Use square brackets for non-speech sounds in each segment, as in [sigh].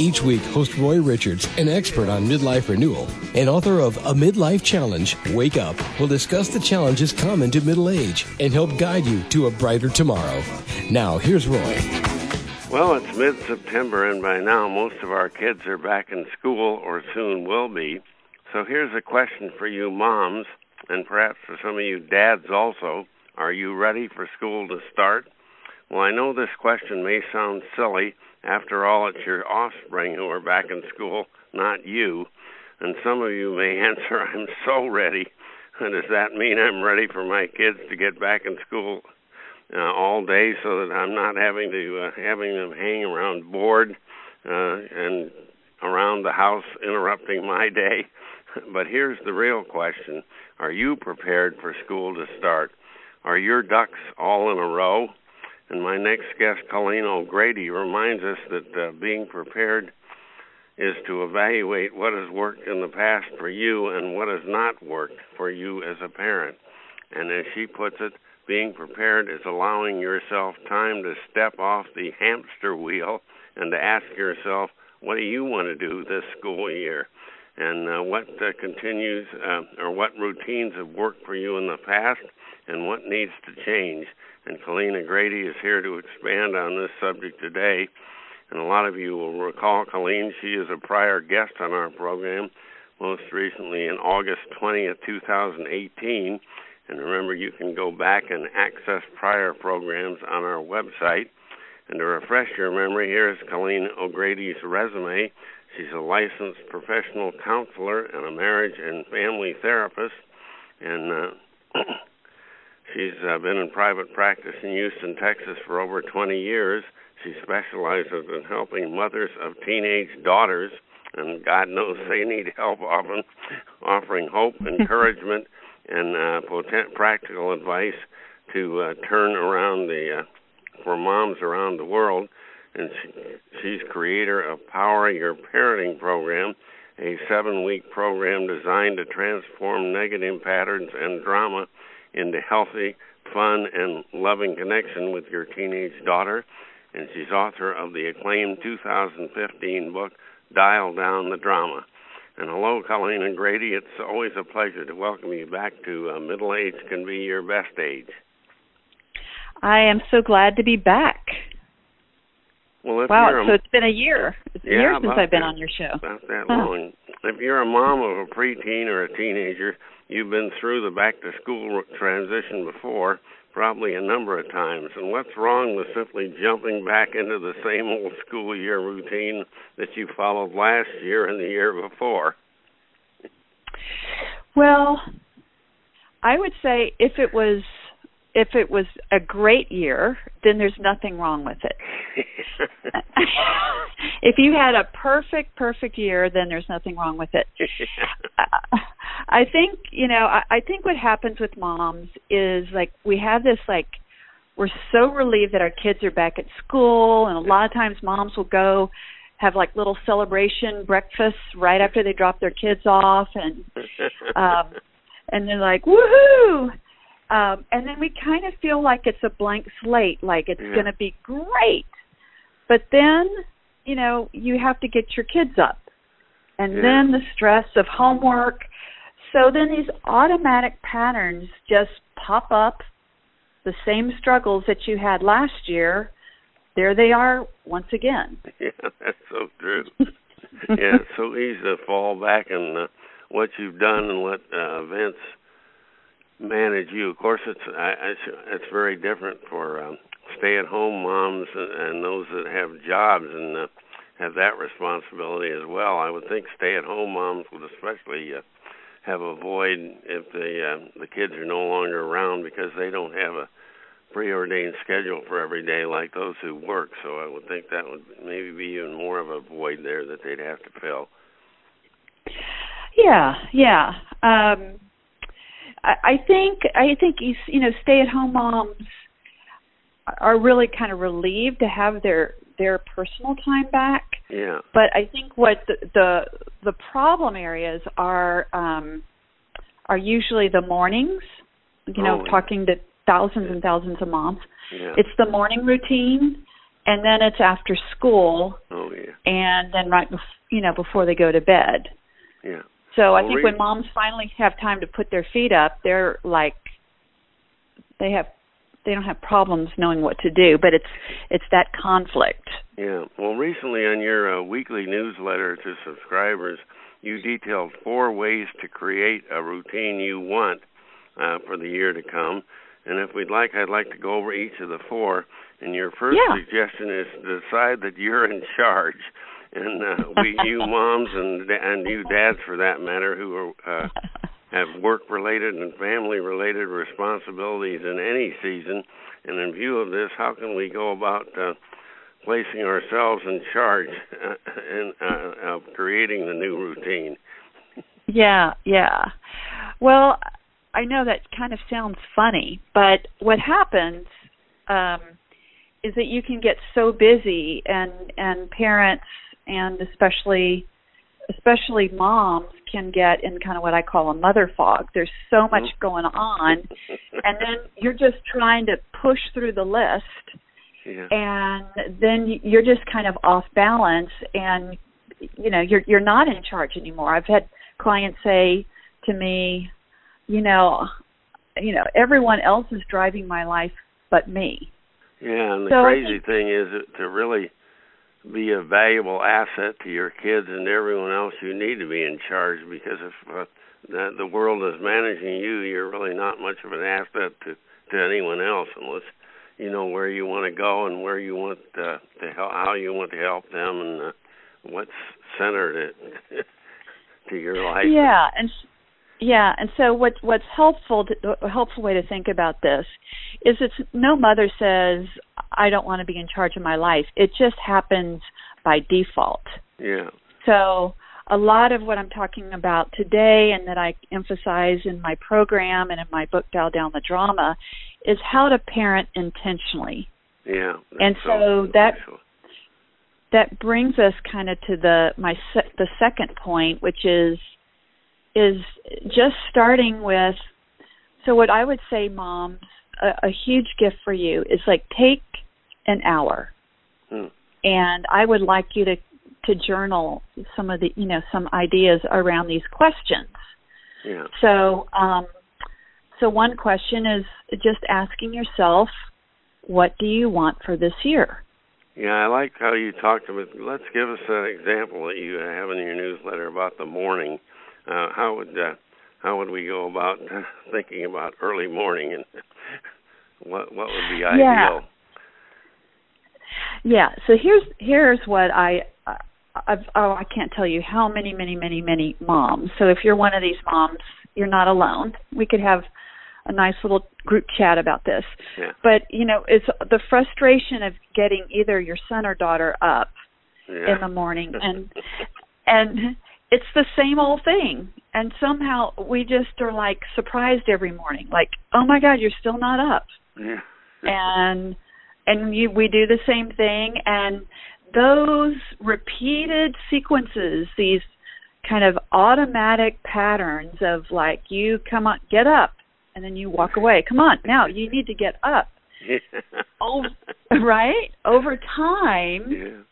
Each week, host Roy Richards, an expert on midlife renewal and author of A Midlife Challenge, Wake Up, will discuss the challenges common to middle age and help guide you to a brighter tomorrow. Now, here's Roy. Well, it's mid September, and by now most of our kids are back in school or soon will be. So here's a question for you moms, and perhaps for some of you dads also. Are you ready for school to start? Well, I know this question may sound silly after all, it's your offspring who are back in school, not you. And some of you may [laughs] answer, I'm so ready. And does that mean I'm ready for my kids to get back in school uh, all day so that I'm not having to uh, having them hang around bored uh, and around the house interrupting my day? [laughs] but here's the real question. Are you prepared for school to start? Are your ducks all in a row? And my next guest, Colleen O'Grady, reminds us that uh, being prepared is to evaluate what has worked in the past for you and what has not worked for you as a parent. And as she puts it, being prepared is allowing yourself time to step off the hamster wheel and to ask yourself, what do you want to do this school year? And uh, what uh, continues uh, or what routines have worked for you in the past and what needs to change and Colleen O'Grady is here to expand on this subject today. And a lot of you will recall Colleen. She is a prior guest on our program, most recently in August 20th, 2018. And remember, you can go back and access prior programs on our website. And to refresh your memory, here is Colleen O'Grady's resume. She's a licensed professional counselor and a marriage and family therapist. And uh, [clears throat] She's uh, been in private practice in Houston, Texas for over 20 years. She specializes in helping mothers of teenage daughters, and God knows they need help often, offering hope, [laughs] encouragement, and uh, potent practical advice to uh, turn around the uh, for moms around the world. And she, she's creator of Power Your Parenting program, a seven-week program designed to transform negative patterns and drama into healthy, fun, and loving connection with your teenage daughter. And she's author of the acclaimed 2015 book, Dial Down the Drama. And hello, Colleen O'Grady. It's always a pleasure to welcome you back to uh, Middle Age Can Be Your Best Age. I am so glad to be back. Well, wow, a, so it's been a year. It's yeah, a year since I've been that, on your show. About that huh. long. If you're a mom of a preteen or a teenager, you've been through the back to school transition before, probably a number of times. And what's wrong with simply jumping back into the same old school year routine that you followed last year and the year before? Well, I would say if it was if it was a great year, then there's nothing wrong with it. [laughs] if you had a perfect, perfect year, then there's nothing wrong with it. [laughs] I think, you know, I, I think what happens with moms is like we have this like we're so relieved that our kids are back at school and a lot of times moms will go have like little celebration breakfasts right after they drop their kids off and [laughs] um and they're like woohoo um, and then we kind of feel like it's a blank slate, like it's yeah. going to be great. But then, you know, you have to get your kids up. And yeah. then the stress of homework. So then these automatic patterns just pop up. The same struggles that you had last year, there they are once again. [laughs] Yeah, that's so true. yeah, it's so easy to fall back on uh, what you've done and what uh, events manage you. Of course, it's it's, it's very different for um, stay-at-home moms and, and those that have jobs and uh, have that responsibility as well. I would think stay-at-home moms would especially uh, have a void if the uh, the kids are no longer around because they don't have a preordained schedule for every day like those who work. So I would think that would maybe be even more of a void there that they'd have to fill. Yeah, yeah. Um I, I think I think you you know stay at home moms are really kind of relieved to have their their personal time back. Yeah. But I think what the the, the problem areas are um are usually the mornings. You know, Oh, talking to thousands and thousands of moms. Yeah. It's the morning routine and then it's after school oh yeah. and then right bef- you know before they go to bed. Yeah. So I think when moms finally have time to put their feet up, they're like they have they don't have problems knowing what to do, but it's it's that conflict. Yeah. Well, recently on your uh, weekly newsletter to subscribers, you detailed four ways to create a routine you want uh, for the year to come. And if we'd like, I'd like to go over each of the four. And your first Yeah. suggestion is to decide that you're in charge. And uh, we, you [laughs] moms and and you dads, for that matter, who are uh, [laughs] have work-related and family-related responsibilities in any season. And in view of this, how can we go about uh, placing ourselves in charge uh, in, uh, of creating the new routine? Yeah, yeah. Well, I know that kind of sounds funny, but what happens um is that you can get so busy and and parents and especially especially moms can get in kind of what I call a mother fog. There's so mm-hmm. much going on. [laughs] And then you're just trying to push through the list. Yeah. and then you're just kind of off balance and you know you're you're not in charge anymore. I've had clients say to me you know you know everyone else is driving my life but me. Yeah, and the So crazy thing is to really be a valuable asset to your kids and everyone else, you need to be in charge because if uh, the, the world is managing you, you're really not much of an asset to to anyone else unless you know where you want to go and where you want uh, to help, how you want to help them, and uh, what's centered it [laughs] to your life. yeah and yeah and so what what's helpful to, a helpful way to think about this is it's no mother says i don't want to be in charge of my life it just happens by default Yeah. So a lot of what I'm talking about today and that I emphasize in my program and in my book Dial Down the Drama is how to parent intentionally. Yeah. And so that- crucial. That brings us kind of to the my se- the second point which is is just starting with so what I would say moms a, a huge gift for you is like take an hour Hmm. and I would like you to to journal some of the you know some ideas around these questions. Yeah. So um, so one question is just asking yourself, what do you want for this year? Yeah, I like how you talked about. Let's give us an example that you have in your newsletter about the morning. Uh, how would uh, how would we go about uh, [laughs] thinking about early morning and [laughs] what what would be ideal? Yeah. Yeah. So here's here's what I. I I've, oh, I can't tell you how many, many, many, many moms. So if you're one of these moms, you're not alone. We could have a nice little group chat about this. Yeah. But you know, it's the frustration of getting either your son or daughter up Yeah. in the morning [laughs] and and it's the same old thing. And somehow we just are like surprised every morning. Like oh my god you're still not up. Yeah. and and you we do the same thing. And those repeated sequences these kind of automatic patterns of like you come on get up and then you walk away. Come on now you need to get up. [laughs] Oh right? Over time yeah.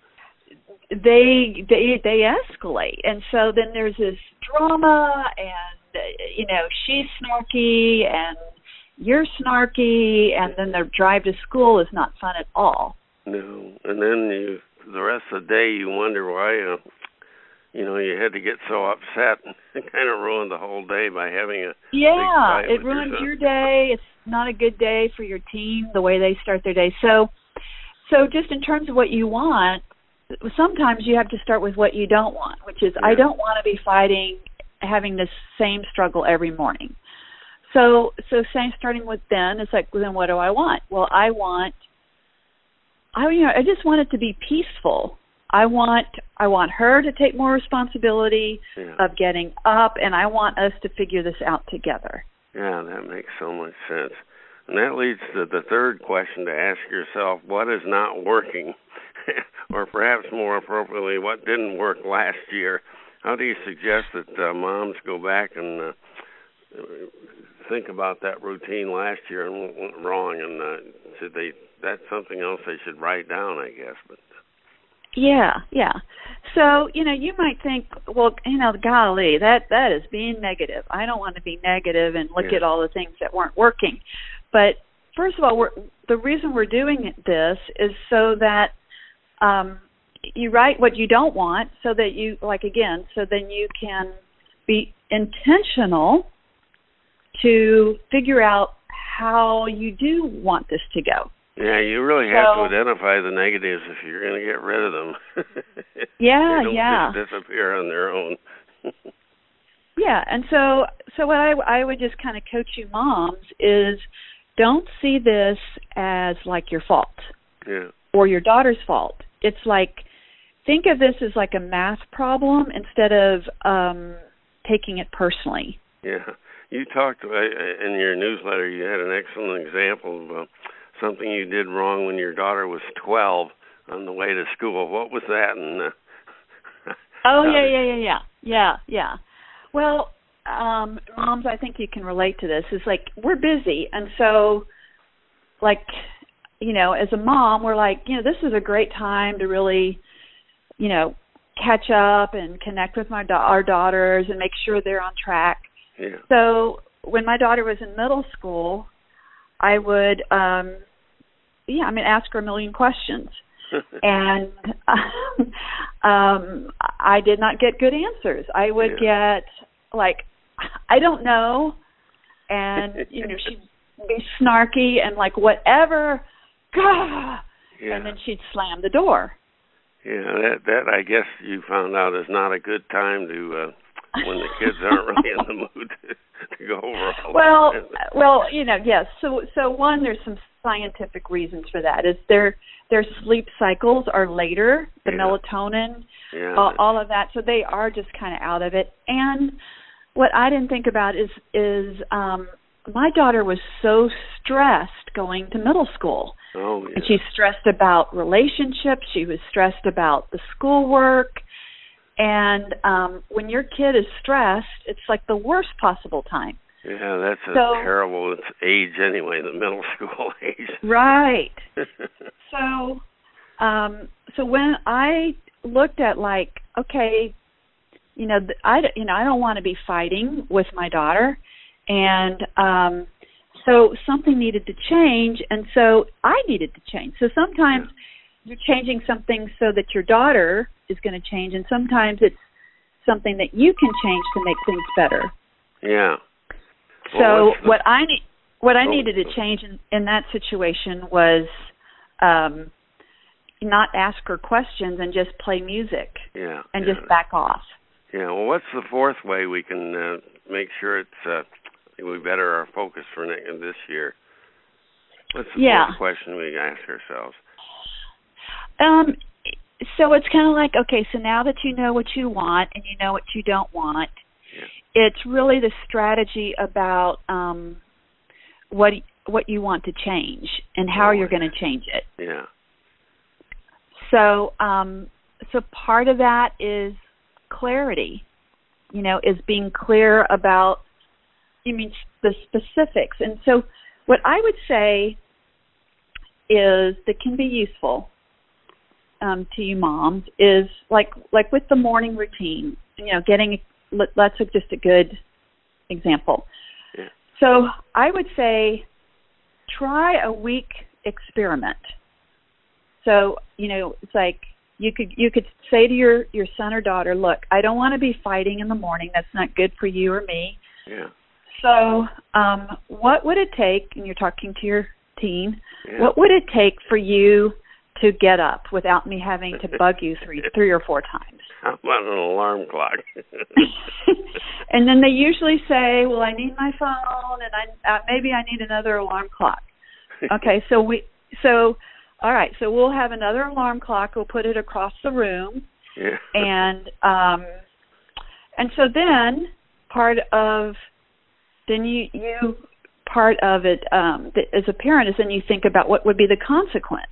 They they they escalate. And so then there's this drama and uh, you know she's snarky and you're snarky and then the drive to school is not fun at all. No, and then you the rest of the day you wonder why uh, you know you had to get so upset. and [laughs] kind of ruined the whole day by having a yeah it with your ruins your day. It's not a good day for your team the way they start their day. So so just in terms of what you want sometimes you have to start with what you don't want which is i don't want to be fighting having this same struggle every morning so so saying starting with then it's like well, then what do i want well i want i you know i just want it to be peaceful i want i want her to take more responsibility yeah. of getting up and I want us to figure this out together. Yeah, that makes so much sense. And that leads to the third question to ask yourself what is not working? [laughs] or perhaps more appropriately, what didn't work last year? How do you suggest that uh, moms go back and uh, think about that routine last year and what went wrong? And uh, should they? That's something else they should write down, I guess. But yeah, yeah. So, you know, you might think, well, you know, golly, that that is being negative. I don't want to be negative and look yeah. at all the things that weren't working. But first of all, we're the reason we're doing this is so that um you write what you don't want so that you like again, so then you can be intentional to figure out how you do want this to go. Yeah, you really have so, to identify the negatives if you're going to get rid of them. [laughs] yeah, they don't yeah. Just disappear on their own. [laughs] yeah, and so so what I I would just kind of coach you moms is don't see this as like your fault. Yeah. Or your daughter's fault. It's like think of this as like a math problem instead of um taking it personally. Yeah. You talked uh, in your newsletter you had an excellent example of uh, something you did wrong when your daughter was 12 on the way to school. What was that? And uh, [laughs] oh yeah, yeah, yeah, yeah, yeah, yeah. Well, um, moms, I think you can relate to this. Is like we're busy, and so like you know, as a mom, we're like, you know, this is a great time to really, you know, catch up and connect with my da- our daughters and make sure they're on track. Yeah. So when my daughter was in middle school, I would um yeah, I mean, ask her a million questions. [laughs] and um [laughs] um I did not get good answers. I would yeah. get like I don't know and [laughs] you know she'd be snarky and like whatever Gah! yeah. and then she'd slam the door. Yeah, that that I guess you found out is not a good time to uh when the kids aren't really in the [laughs] mood to, to go over all well, that. well, you know, yes. So, so one, there's some scientific reasons for that. Is their their sleep cycles are later, the yeah. melatonin, yeah, all, all of that. So they are just kind of out of it. And what I didn't think about is is um my daughter was so stressed going to middle school. Oh, yeah. And she's stressed about relationships, she was stressed about the schoolwork. And um when your kid is stressed, it's like the worst possible time. Yeah, that's a So- terrible age anyway, the middle [laughs] school age. Right. [laughs] so um so when i looked at like okay you know i you know i don't want to be fighting with my daughter and um so something needed to change and so i needed to change so sometimes you're changing something so that your daughter is going to change and sometimes it's something that you can change to make things better yeah. so Well, what's the- what I need, what I Oh. needed to change in, in that situation was um, not ask her questions and just play music yeah, and yeah. just back off. Yeah. Well, what's the fourth way we can uh, make sure it's uh, we better our focus for this year? What's the Yeah. question we ask ourselves? Um, so it's kind of like okay, so now that you know what you want and you know what you don't want, Yeah. it's really the strategy about um, what what you want to change and how Oh, you're yeah. going to change it. Yeah. So, um, so part of that is clarity. You know, is being clear about. You mean the specifics, and so what I would say is that can be useful um, to you moms is like like with the morning routine. You know, getting let, that's just a good example. Yeah. So I would say try a week experiment. So you know, it's like you could you could say to your your son or daughter, look, I don't want to be fighting in the morning. That's not good for you or me. Yeah. So, um, what would it take? And you're talking to your teen. Yeah. What would it take for you to get up without me having to bug you three [laughs] three or four times? I'm about an alarm clock? [laughs] and then they usually say, "Well, I need my phone, and I uh, maybe I need another alarm clock." [laughs] Okay, so we so all right, so we'll have another alarm clock. We'll put it across the room, yeah. and um, and so then part of then you you part of it um as a parent is then you think about what would be the consequence.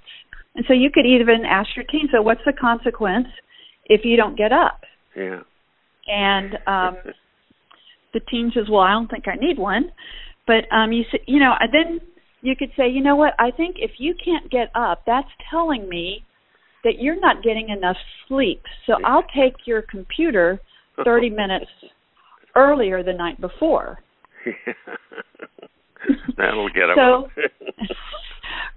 And so you could even ask your teen, so what's the consequence if you don't get up? Yeah. And um the teen says, "Well, I don't think I need one." But um you say, you know, then you could say, "You know what? I think if you can't get up, that's telling me that you're not getting enough sleep. So I'll take your computer 30 minutes earlier the night before." [laughs] That'll get them. So,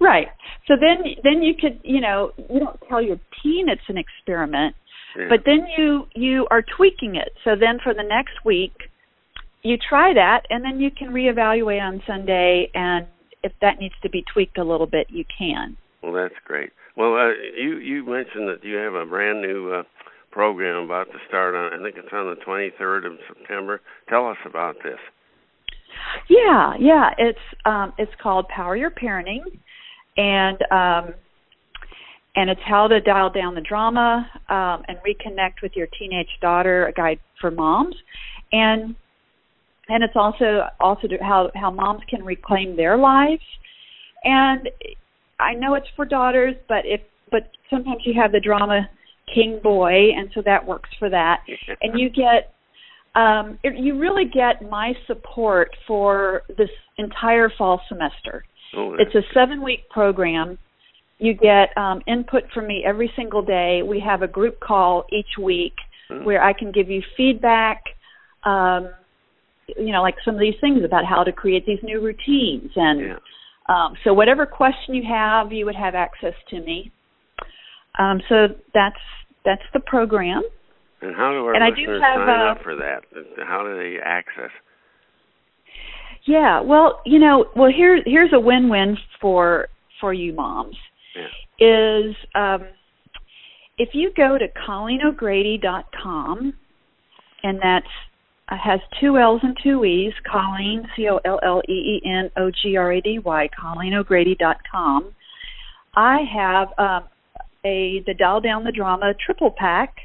[laughs] right. So then, then you could, you know, you don't tell your teen it's an experiment, Yeah. but then you you are tweaking it. So then for the next week, you try that, and then you can reevaluate on Sunday, and if that needs to be tweaked a little bit, you can. Well, that's great. Well, uh, you you mentioned that you have a brand new uh, program about to start on. I think it's on the 23rd of September. Tell us about this. Yeah, yeah. It's um it's called Power Your Parenting and um and it's how to dial down the drama um and reconnect with your teenage daughter, a guide for moms. And and it's also also how how moms can reclaim their lives. And I know it's for daughters, but if but sometimes you have the drama king boy and so that works for that. [laughs] And you get um, it, you really get my support for this entire fall semester. Oh, It's a seven week program. You get um, input from me every single day. We have a group call each week Hmm. where I can give you feedback, um, you know, like some of these things about how to create these new routines. And yeah. um, so, whatever question you have, you would have access to me. Um, so that's that's the program. And how do our And I do listeners have, sign uh, up for that? How do they access? Yeah, well, you know, well here here's a win-win for for you moms. Yeah. Is um if you go to ColleenO'Grady.com and that's uh, has two L's and two E's, Colleen C O L L E E N O G R A D Y, ColleenO'Grady.com. I have um a the Dial Down the Drama triple pack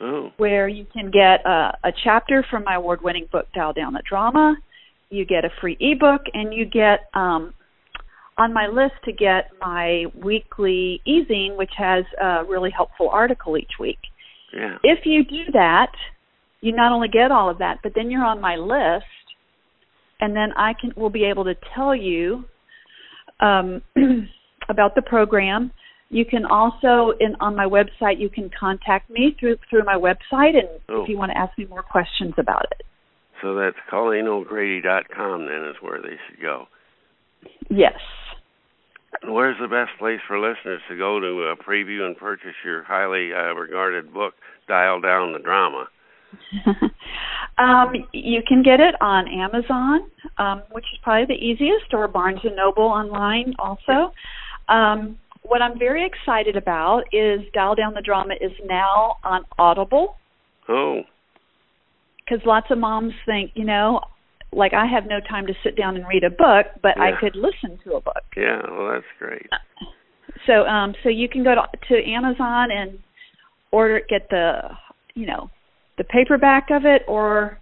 Oh, where you can get a, a chapter from my award-winning book Dial Down the Drama. You get a free ebook, and you get um, on my list to get my weekly e-zine, which has a really helpful article each week. yeah. If you do that, you not only get all of that, but then you're on my list, and then I can will be able to tell you um, [clears throat] about the program. You can also in on my website you can contact me through through my website, and Oh. if you want to ask me more questions about it. So that's ColleenO'Grady.com then is where they should go. Yes. Where's the best place for listeners to go to uh, preview and purchase your highly uh, regarded book, Dial Down the Drama? [laughs] um, you can get it on Amazon, um, which is probably the easiest, or Barnes and Noble online also. Um, what I'm very excited about is Dial Down the Drama is now on Audible Oh, because lots of moms think, you know, like I have no time to sit down and read a book, but I could listen to a book. yeah. Well, that's great. So, um, so you can go to, to Amazon and order, get the, you know, the paperback of it, or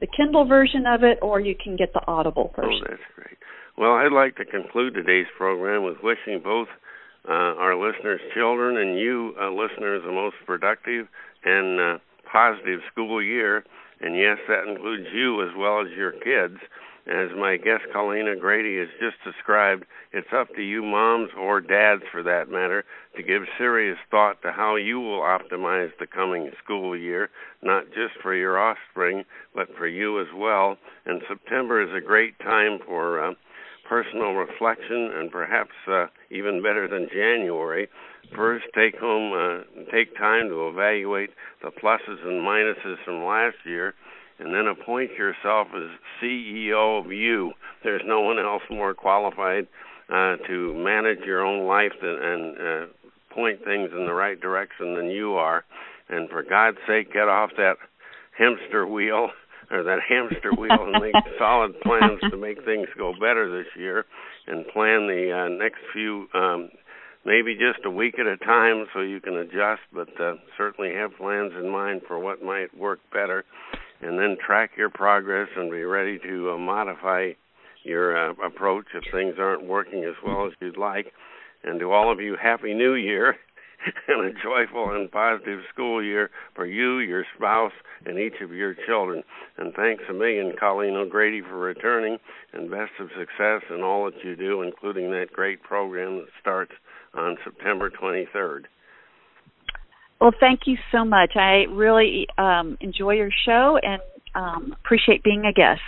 the Kindle version of it, or you can get the Audible version. Oh, that's great. Well, I'd like to conclude today's program with wishing both uh, our listeners' children and you, uh, listeners, a most productive and uh, positive school year. And yes, that includes you as well as your kids. As my guest Colleen O'Grady has just described, it's up to you, moms or dads for that matter, to give serious thought to how you will optimize the coming school year, not just for your offspring, but for you as well. And September is a great time for uh, personal reflection and perhaps uh, even better than January. First, take home, uh, take time to evaluate the pluses and minuses from last year, and then appoint yourself as CEO of you. There's no one else more qualified uh, to manage your own life than, and uh, point things in the right direction than you are. And for God's sake, get off that hamster wheel [laughs] or that hamster wheel and make [laughs] solid plans to make things go better this year and plan the uh, next few um maybe just a week at a time so you can adjust but uh, certainly have plans in mind for what might work better and then track your progress and be ready to uh, modify your uh, approach if things aren't working as well as you'd like. And to all of you, Happy New Year [laughs] and a joyful and positive school year for you, your spouse, and each of your children. And thanks a million, Colleen O'Grady, for returning, and best of success in all that you do, including that great program that starts on September 23rd. Well, thank you so much. I really um, enjoy your show and um, appreciate being a guest.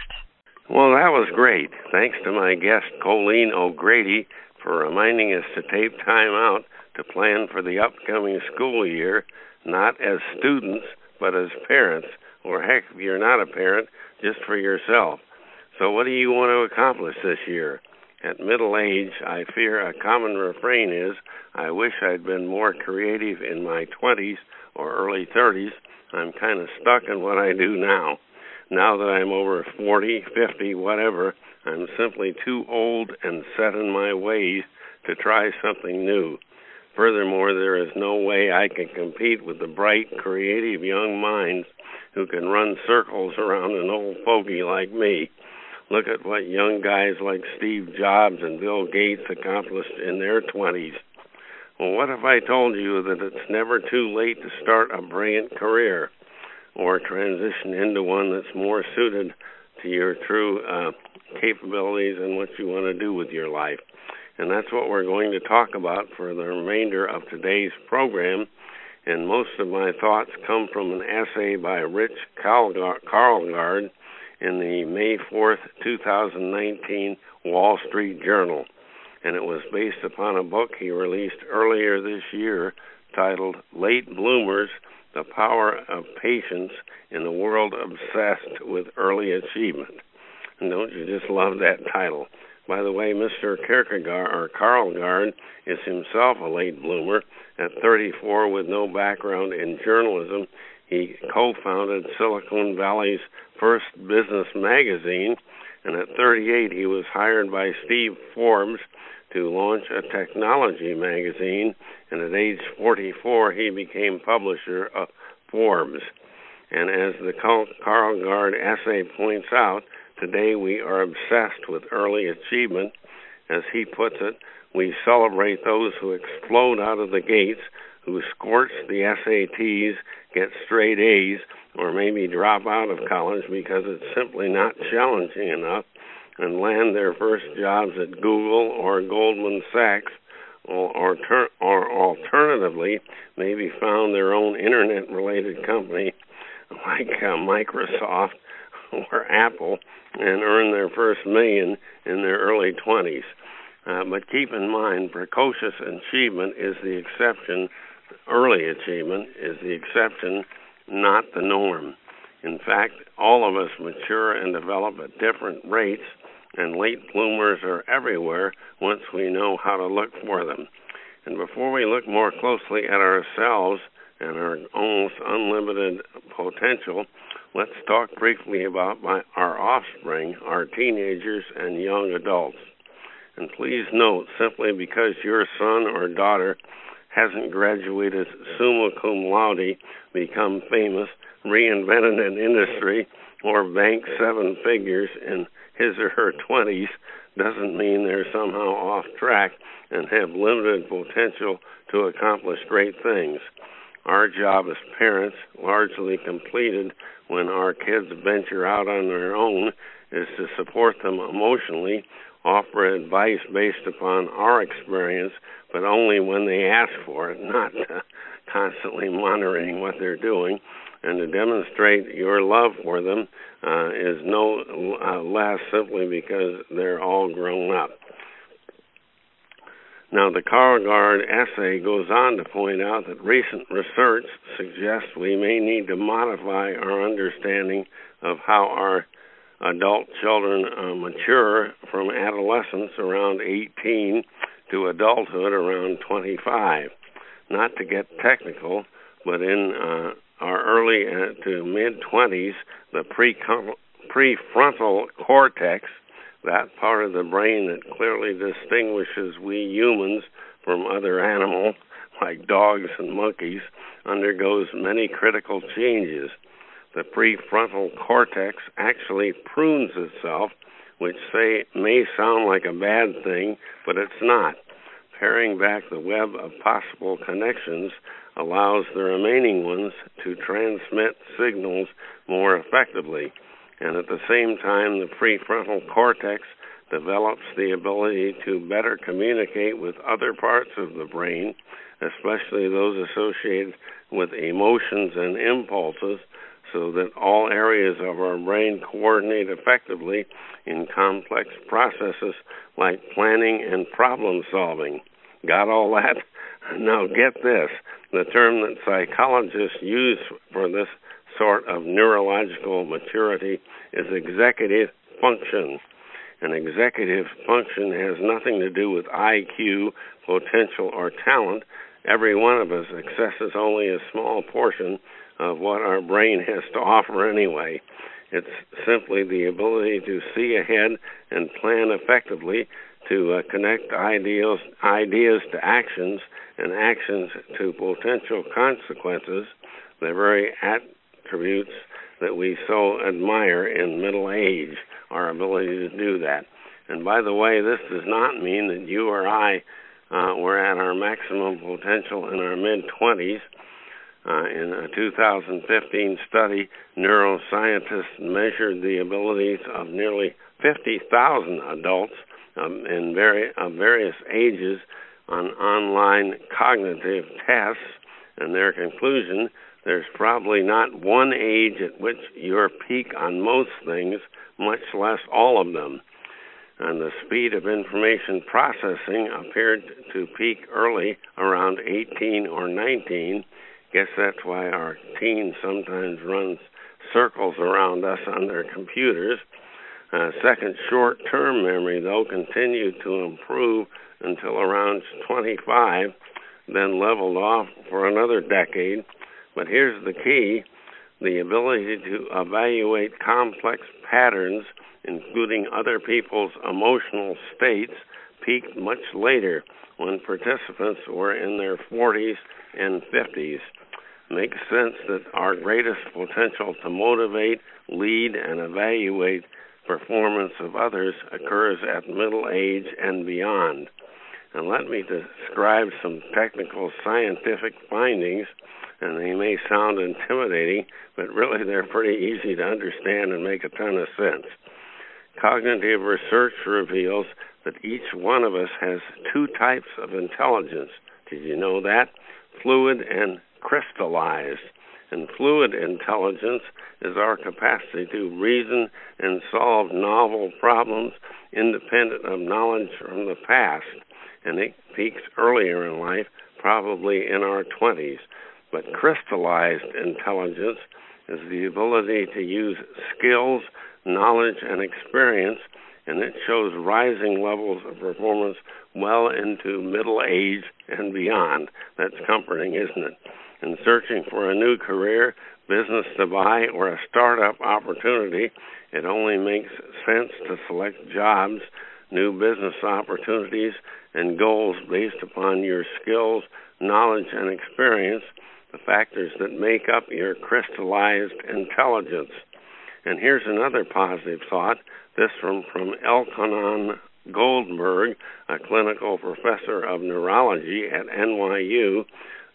Well, that was great. Thanks to my guest, Colleen O'Grady, for reminding us to take time out to plan for the upcoming school year, not as students, but as parents, or heck, if you're not a parent, just for yourself. So, what do you want to accomplish this year? At middle age, I fear a common refrain is I wish I'd been more creative in my 20s or early 30s. I'm kind of stuck in what I do now. Now that I'm over 40, 50, whatever, I'm simply too old and set in my ways to try something new. Furthermore, there is no way I can compete with the bright, creative young minds who can run circles around an old fogey like me. Look at what young guys like Steve Jobs and Bill Gates accomplished in their 20s. Well, what if I told you that it's never too late to start a brilliant career or transition into one that's more suited to your true uh, capabilities and what you want to do with your life? And that's what we're going to talk about for the remainder of today's program. And most of my thoughts come from an essay by Rich Karlgaard in the May 4th, 2019 Wall Street Journal, and it was based upon a book he released earlier this year titled Late Bloomers The Power of Patience in a World Obsessed with Early Achievement. And don't you just love that title? By the way, Mr. Kierkegaard or Karlgaard is himself a late bloomer. At 34, with no background in journalism, he co-founded Silicon Valley's first business magazine, and at 38 he was hired by Steve Forbes to launch a technology magazine, and at age 44 he became publisher of Forbes. And as the Karlgaard essay points out, today we are obsessed with early achievement. As he puts it, we celebrate those who explode out of the gates, who scorch the SATs, get straight A's, or maybe drop out of college because it's simply not challenging enough and land their first jobs at Google or Goldman Sachs or, or, ter- or alternatively maybe found their own internet related company like uh, Microsoft [laughs] or Apple and earn their first million in their early 20s. Uh, but keep in mind, precocious achievement is the exception, early achievement is the exception not the norm. In fact, all of us mature and develop at different rates, and late bloomers are everywhere once we know how to look for them. And before we look more closely at ourselves and our almost unlimited potential, let's talk briefly about my, our offspring, our teenagers and young adults. And please note, simply because your son or daughter hasn't graduated summa cum laude, become famous, reinvented an industry, or banked seven figures in his or her 20s doesn't mean they're somehow off track and have limited potential to accomplish great things. Our job as parents, largely completed when our kids venture out on their own, is to support them emotionally, offer advice based upon our experience, but only when they ask for it, [laughs] not constantly monitoring what they're doing. And to demonstrate your love for them uh, is no uh, less simply because they're all grown up. Now, the Karlgaard essay goes on to point out that recent research suggests we may need to modify our understanding of how our adult children uh, mature from adolescence around 18 to adulthood around 25. Not to get technical, but in uh, our early uh, to mid 20s, the pre- prefrontal cortex, that part of the brain that clearly distinguishes we humans from other animals like dogs and monkeys, undergoes many critical changes. the prefrontal cortex actually prunes itself, which say may sound like a bad thing, but it's not. Paring back the web of possible connections allows the remaining ones to transmit signals more effectively. And at the same time, the prefrontal cortex develops the ability to better communicate with other parts of the brain, especially those associated with emotions and impulses, so that all areas of our brain coordinate effectively in complex processes like planning and problem solving. Got all that? [laughs] Now get this. The term that psychologists use for this sort of neurological maturity is executive function. An executive function has nothing to do with IQ, potential, or talent. Every one of us accesses only a small portion of what our brain has to offer anyway. It's simply the ability to see ahead and plan effectively, to uh, connect ideals, ideas to actions, and actions to potential consequences, the very attributes that we so admire in middle age, our ability to do that. And by the way, this does not mean that you or I uh, were at our maximum potential in our mid 20s. Uh, in a 2015 study, neuroscientists measured the abilities of nearly 50,000 adults um, in vari- of various ages on online cognitive tests, and their conclusion there's probably not one age at which you're peak on most things, much less all of them. And the speed of information processing appeared to peak early, around 18 or 19. Guess that's why our teens sometimes run circles around us on their computers. Uh, second, short term memory, though, continued to improve until around 25, then leveled off for another decade. But here's the key the ability to evaluate complex patterns, including other people's emotional states, peaked much later when participants were in their 40s and 50s. Makes sense that our greatest potential to motivate, lead, and evaluate performance of others occurs at middle age and beyond. And let me describe some technical scientific findings, and they may sound intimidating, but really they're pretty easy to understand and make a ton of sense. Cognitive research reveals that each one of us has two types of intelligence. Did you know that? Fluid and crystallized. And fluid intelligence is our capacity to reason and solve novel problems independent of knowledge from the past. And it peaks earlier in life, probably in our 20s. But crystallized intelligence is the ability to use skills, knowledge, and experience, and it shows rising levels of performance well into middle age and beyond. That's comforting, isn't it? In searching for a new career, business to buy, or a startup opportunity, it only makes sense to select jobs, new business opportunities, and goals based upon your skills, knowledge, and experience, the factors that make up your crystallized intelligence. And here's another positive thought this from, from Elkhonon Goldberg, a clinical professor of neurology at NYU.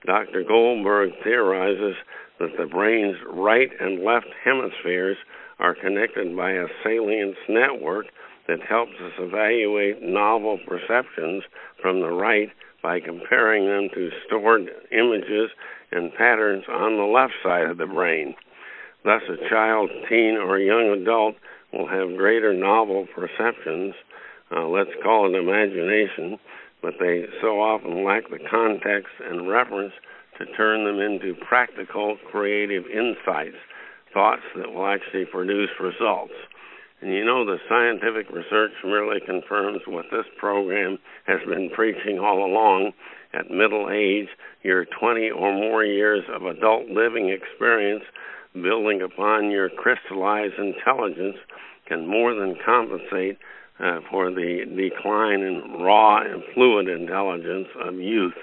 Dr. Goldberg theorizes that the brain's right and left hemispheres are connected by a salience network that helps us evaluate novel perceptions from the right by comparing them to stored images and patterns on the left side of the brain. Thus, a child, teen, or young adult will have greater novel perceptions, uh, let's call it imagination, but they so often lack the context and reference to turn them into practical, creative insights, thoughts that will actually produce results. And you know, the scientific research merely confirms what this program has been preaching all along. At middle age, your 20 or more years of adult living experience, building upon your crystallized intelligence, can more than compensate uh, for the decline in raw and fluid intelligence of youth.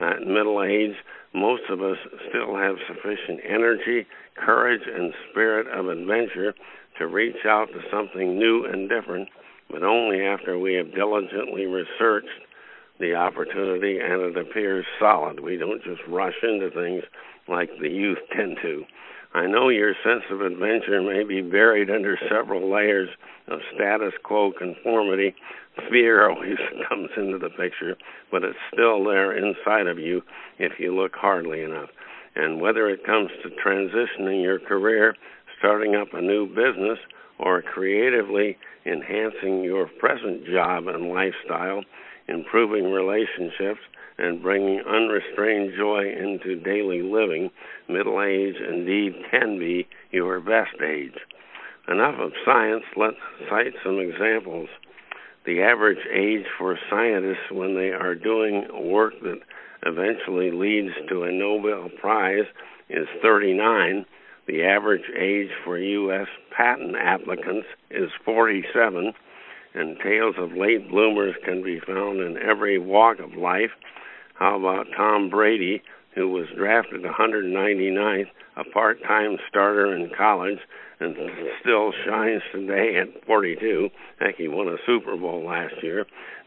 At middle age, most of us still have sufficient energy, courage, and spirit of adventure to reach out to something new and different, but only after we have diligently researched the opportunity and it appears solid. We don't just rush into things like the youth [laughs] tend to. I know your sense of adventure may be buried under several layers of status quo conformity. Fear always [laughs] comes into the picture, but it's still there inside of you if you look hardly enough. And whether it comes to transitioning your career, starting up a new business, or creatively enhancing your present job and lifestyle, improving relationships, and bringing unrestrained joy into daily living, middle age indeed can be your best age. Enough of science, let's cite some examples. The average age for scientists when they are doing work that eventually leads to a Nobel Prize is 39. The average age for U.S. patent applicants is 47 and tales of late bloomers can be found in every walk of life. How about Tom Brady, who was drafted 199th, a part time starter in college, and still shines today at 42? Heck, he won a Super Bowl last year.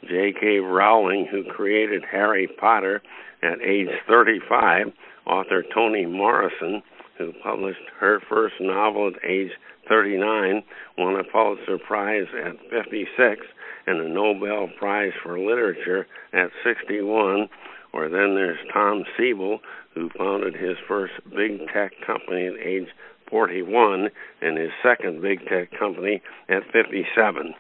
J.K. Rowling, who created Harry Potter at age 35, author Toni Morrison, who published her first novel at age 39, won a Pulitzer Prize at 56, and a Nobel Prize for Literature at 61. Or then there's Tom Siebel, who founded his first big tech company at age 41 and his second big tech company at 57.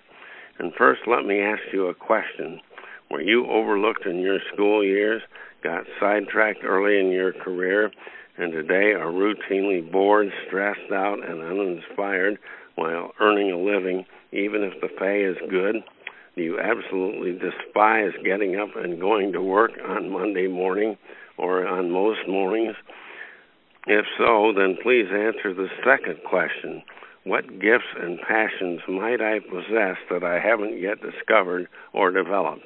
And first, let me ask you a question. Were you overlooked in your school years, got sidetracked early in your career, and today are routinely bored, stressed out, and uninspired while earning a living, even if the pay is good? Do you absolutely despise getting up and going to work on Monday morning or on most mornings? If so, then please answer the second question. What gifts and passions might I possess that I haven't yet discovered or developed?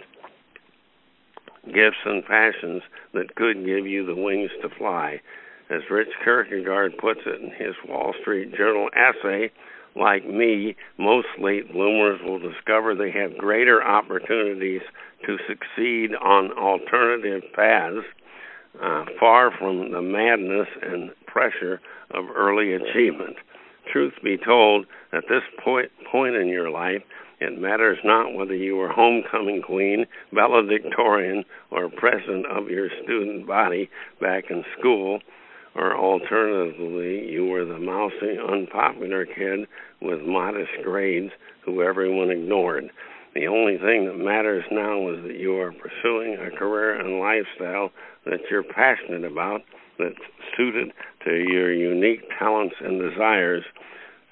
Gifts and passions that could give you the wings to fly. As Rich Karlgaard puts it in his Wall Street Journal essay, like me, most late bloomers will discover they have greater opportunities to succeed on alternative paths, uh, far from the madness and pressure of early achievement. Truth be told, at this point, point in your life, it matters not whether you were homecoming queen, valedictorian, or president of your student body back in school or alternatively, you were the mousy, unpopular kid with modest grades who everyone ignored. The only thing that matters now is that you are pursuing a career and lifestyle that you're passionate about, that's suited to your unique talents and desires,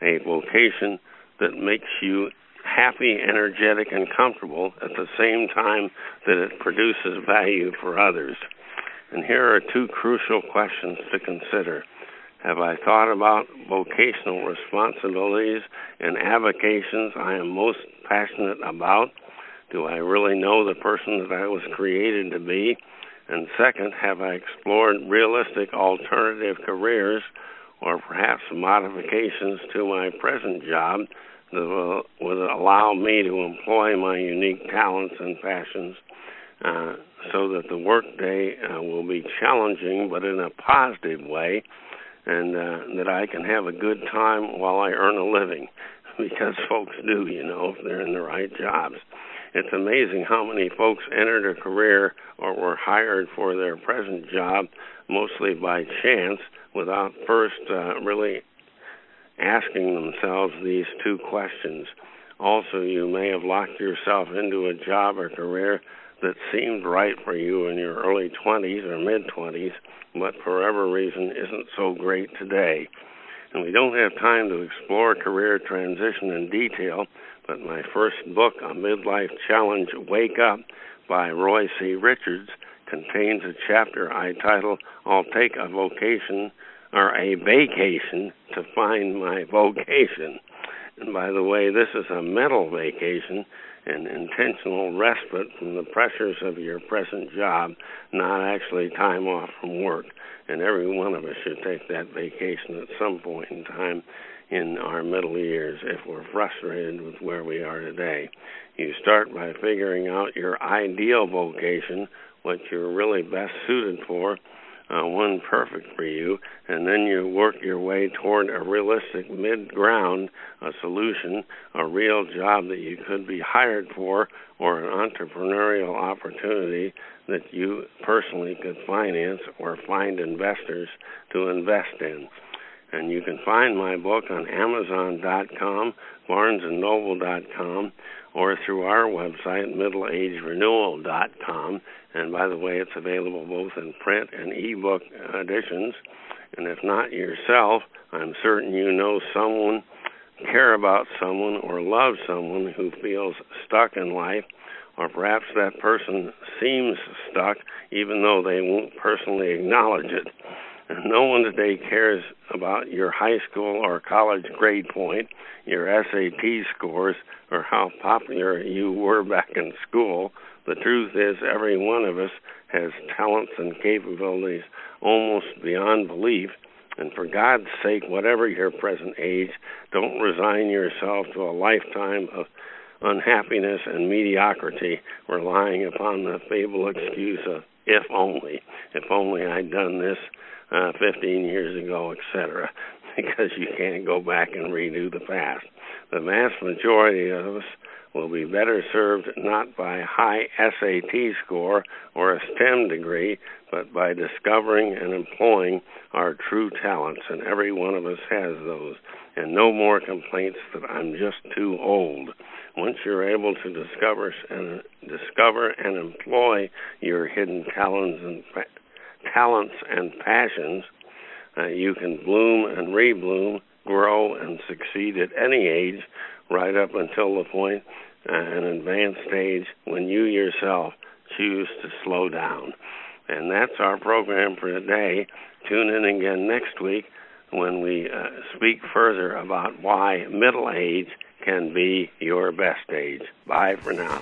a vocation that makes you happy, energetic, and comfortable at the same time that it produces value for others. And here are two crucial questions to consider. Have I thought about vocational responsibilities and avocations I am most passionate about? Do I really know the person that I was created to be? And second, have I explored realistic alternative careers or perhaps modifications to my present job that will, would allow me to employ my unique talents and passions uh, so that the workday uh, will be challenging, but in a positive way, and uh, that I can have a good time while I earn a living, [laughs] because folks do, you know, if they're in the right jobs. It's amazing how many folks entered a career or were hired for their present job mostly by chance without first uh, really asking themselves these two questions. Also, you may have locked yourself into a job or career that seemed right for you in your early 20s or mid 20s, but for whatever reason isn't so great today. And we don't have time to explore career transition in detail, but my first book, A Midlife Challenge Wake Up by Roy C. Richards, contains a chapter I title I'll Take a Vocation or a Vacation to Find My Vocation. And by the way, this is a mental vacation an intentional respite from the pressures of your present job, not actually time off from work. And every one of us should take that vacation at some point in time in our middle years if we're frustrated with where we are today. You start by figuring out your ideal vocation, what you're really best suited for, uh, one perfect for you, and then you work your way toward a realistic mid ground, a solution, a real job that you could be hired for, or an entrepreneurial opportunity that you personally could finance or find investors to invest in. And you can find my book on Amazon.com, BarnesandNoble.com, or through our website, MiddleAgeRenewal.com. And by the way, it's available both in print and ebook editions. And if not yourself, I'm certain you know someone, care about someone, or love someone who feels stuck in life, or perhaps that person seems stuck even though they won't personally acknowledge it. And no one today cares about your high school or college grade point, your SAT scores, or how popular you were back in school. The truth is, every one of us has talents and capabilities almost beyond belief. And for God's sake, whatever your present age, don't resign yourself to a lifetime of unhappiness and mediocrity, relying upon the fable excuse of if only, if only I'd done this uh, 15 years ago, etc., [laughs] because you can't go back and redo the past. The vast majority of us will be better served not by high SAT score or a STEM degree, but by discovering and employing our true talents, and every one of us has those. And no more complaints that I'm just too old. Once you're able to discover and discover and employ your hidden talents and talents and passions, uh, you can bloom and rebloom, grow and succeed at any age, right up until the point, uh, an advanced stage, when you yourself choose to slow down. And that's our program for today. Tune in again next week when we uh, speak further about why middle age can be your best age. Bye for now.